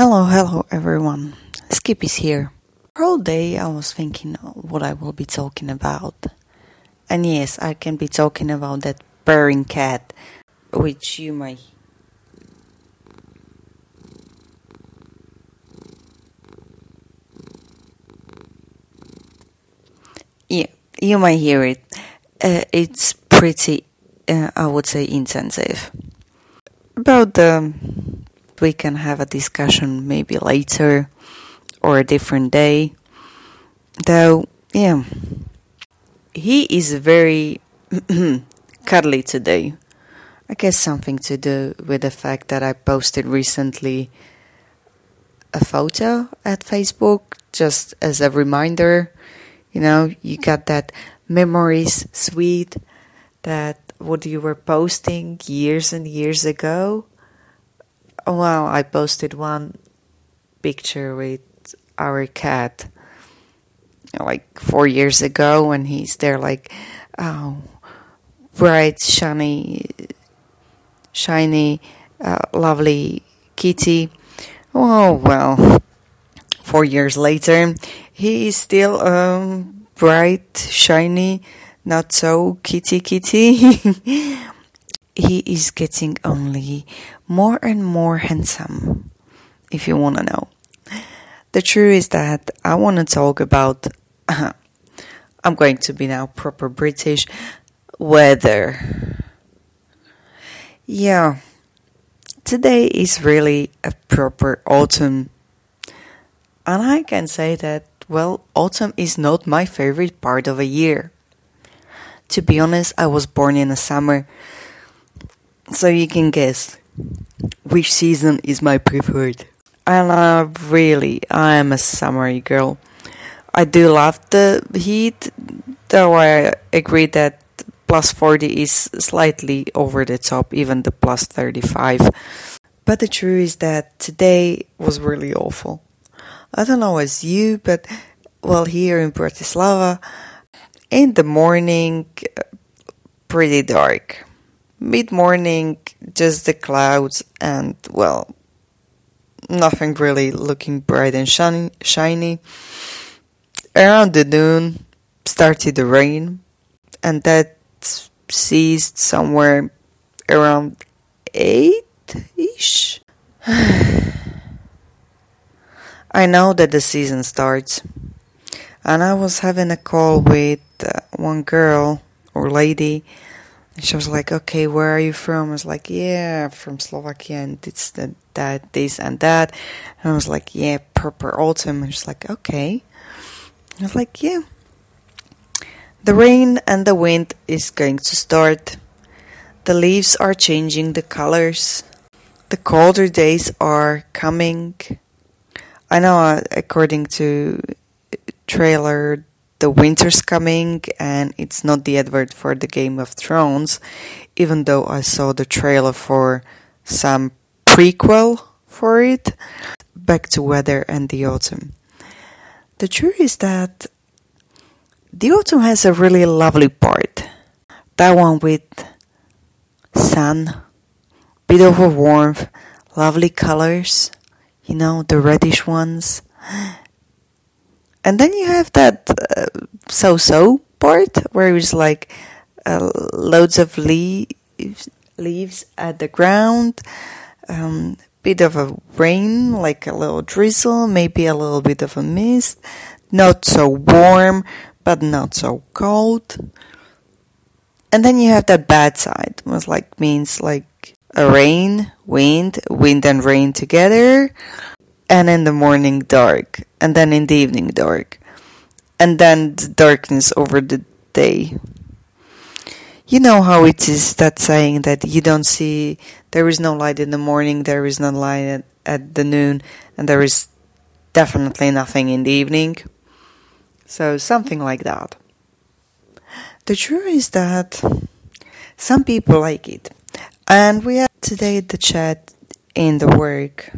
Hello, hello everyone. Skip is here. All day I was thinking what I will be talking about. And yes, I can be talking about that purring cat, which you might. Yeah, you might hear it. Uh, it's pretty, uh, I would say, intensive. About the. We can have a discussion maybe later or a different day. Though, yeah. He is very cuddly today. I guess something to do with the fact that I posted recently a photo at Facebook just as a reminder. You know, you got that memories sweet that what you were posting years and years ago. Well, I posted one picture with our cat like four years ago, and he's there like, oh, bright, shiny, shiny, uh, lovely kitty. Oh well, four years later, he is still um, bright, shiny, not so kitty kitty. he is getting only more and more handsome, if you want to know. The truth is that I want to talk about. Uh, I'm going to be now proper British weather. Yeah, today is really a proper autumn. And I can say that, well, autumn is not my favorite part of a year. To be honest, I was born in the summer, so you can guess which season is my preferred. I really, I am a summery girl. I do love the heat, though I agree that plus 40 is slightly over the top, even the plus 35. But the truth is that today was really awful. I don't know as you, but well, here in Bratislava, in the morning, pretty dark. Mid morning, just the clouds, and well, nothing really looking bright and shiny. shiny. Around the noon, started the rain, and that ceased somewhere around 8 ish. I know that the season starts, and I was having a call with uh, one girl or lady, and she was like, "Okay, where are you from?" I was like, "Yeah, from Slovakia, and it's the, that, this, and that." And I was like, "Yeah, proper autumn." And she's like, "Okay." I was like, "Yeah." The rain and the wind is going to start. The leaves are changing the colors. The colder days are coming. I know, uh, according to trailer, the winter's coming, and it's not the advert for the Game of Thrones, even though I saw the trailer for some prequel for it. Back to weather and the autumn. The truth is that the autumn has a really lovely part. That one with sun, bit of a warmth, lovely colors, you know, the reddish ones. And then you have that uh, so-so part where it's like uh, loads of leaves, leaves at the ground, um, bit of a rain, like a little drizzle, maybe a little bit of a mist, not so warm, but not so cold. And then you have that bad side, was like means like a rain, wind, wind and rain together, and in the morning dark, and then in the evening dark, and then the darkness over the day. You know how it is that saying that you don't see, there is no light in the morning, there is no light at, at the noon, and there is definitely nothing in the evening. So, something like that. The truth is that some people like it. And we had today the chat in the work.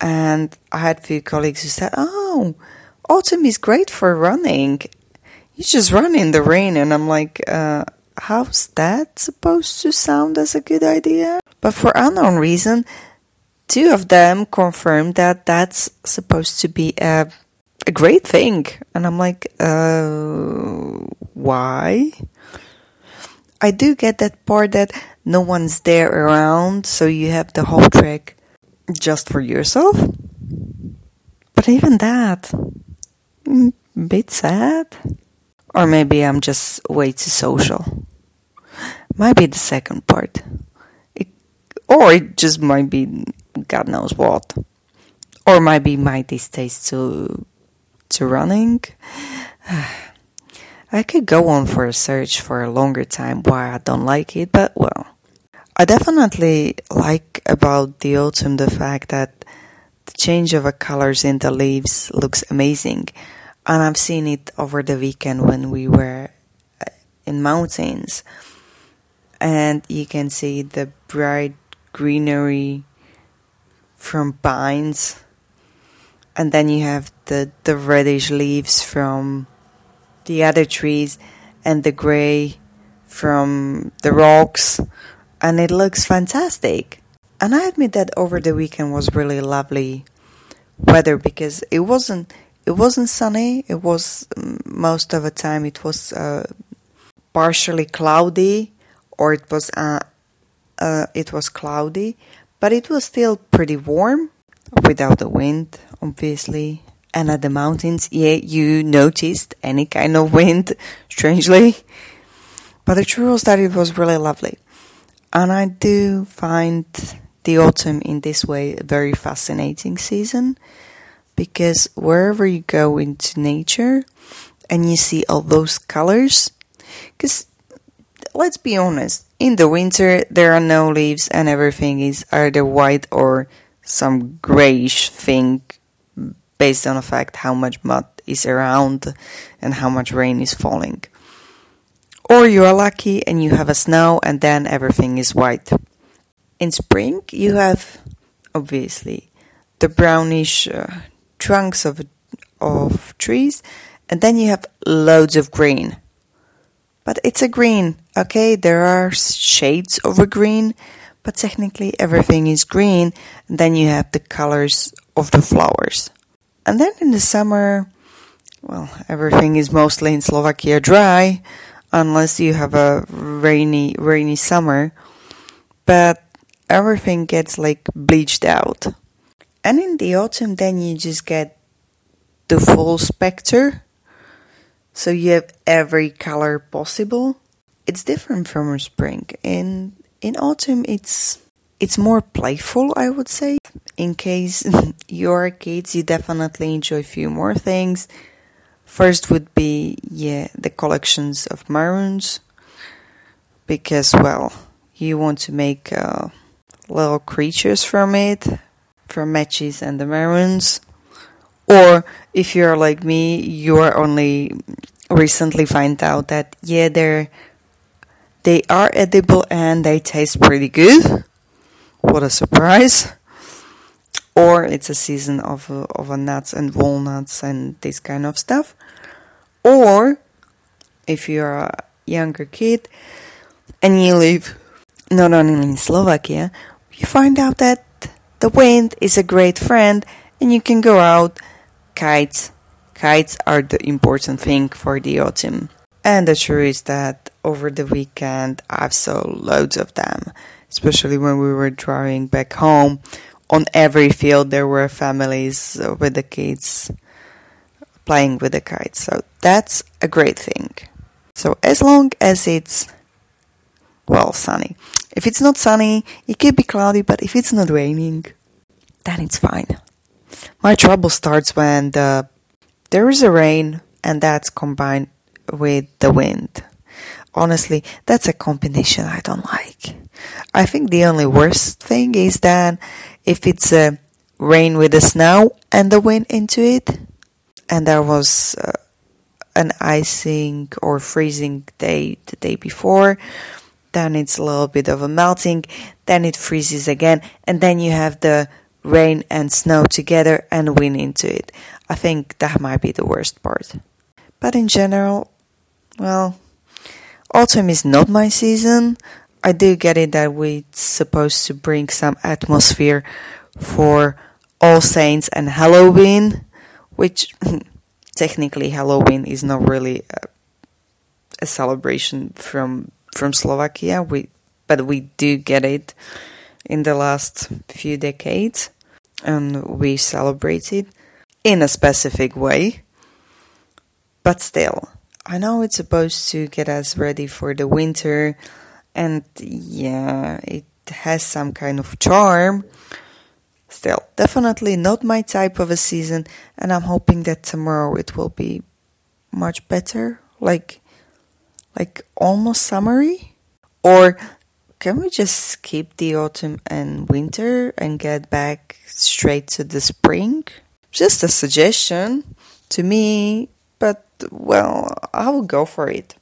And I had a few colleagues who said, Oh, autumn is great for running. You just run in the rain. And I'm like, uh, How's that supposed to sound as a good idea? But for unknown reason, two of them confirmed that that's supposed to be a a great thing. And I'm like, uh, why? I do get that part that no one's there around, so you have the whole trek just for yourself. But even that, mm, bit sad. Or maybe I'm just way too social. Might be the second part. It, or it just might be God knows what. Or might be my distaste to to running. I could go on for a search for a longer time why I don't like it, but well. I definitely like about the autumn the fact that the change of colors in the leaves looks amazing. And I've seen it over the weekend when we were uh, in mountains. And you can see the bright greenery from pines and then you have the the reddish leaves from the other trees and the gray from the rocks and it looks fantastic and i admit that over the weekend was really lovely weather because it wasn't it wasn't sunny it was mm, most of the time it was uh, partially cloudy or it was uh, uh, it was cloudy but it was still pretty warm without the wind, obviously. And at the mountains, yeah, you noticed any kind of wind, strangely. But the truth was that it was really lovely. And I do find the autumn in this way a very fascinating season because wherever you go into nature and you see all those colors, because let's be honest, in the winter there are no leaves and everything is either white or some grayish thing based on the fact how much mud is around and how much rain is falling. Or you are lucky and you have a snow and then everything is white. In spring, you have obviously the brownish uh, trunks of of trees and then you have loads of green. But it's a green, okay? There are shades of a green but technically everything is green. And then you have the colors of the flowers. And then in the summer, well, everything is mostly in Slovakia dry, unless you have a rainy, rainy summer. But everything gets like bleached out. And in the autumn, then you just get the full spectre. So you have every color possible. It's different from spring. In in autumn, it's it's more playful, I would say. In case you're kids, you definitely enjoy a few more things. First would be yeah the collections of maroons because well you want to make uh, little creatures from it from matches and the maroons or if you're like me you are only recently find out that yeah they're they are edible and they taste pretty good. What a surprise! Or it's a season of uh, of nuts and walnuts and this kind of stuff. Or if you're a younger kid and you live not only in Slovakia, you find out that the wind is a great friend and you can go out kites. Kites are the important thing for the autumn. And the truth is that over the weekend I've saw loads of them, especially when we were driving back home. On every field, there were families uh, with the kids playing with the kites. So that's a great thing. So as long as it's well sunny. If it's not sunny, it could be cloudy, but if it's not raining, then it's fine. My trouble starts when the there is a rain and that's combined with the wind. Honestly, that's a combination I don't like. I think the only worst thing is that if it's a rain with the snow and the wind into it, and there was uh, an icing or freezing day the day before, then it's a little bit of a melting, then it freezes again, and then you have the rain and snow together and wind into it. I think that might be the worst part. But in general, well, autumn is not my season. I do get it that we're supposed to bring some atmosphere for All Saints and Halloween, which technically Halloween is not really a, a celebration from from Slovakia. We but we do get it in the last few decades, and we celebrate it in a specific way. But still, I know it's supposed to get us ready for the winter, and yeah, it has some kind of charm. Still, definitely not my type of a season, and I'm hoping that tomorrow it will be much better, like like almost summery. Or can we just skip the autumn and winter and get back straight to the spring? Just a suggestion to me, but well, I will go for it.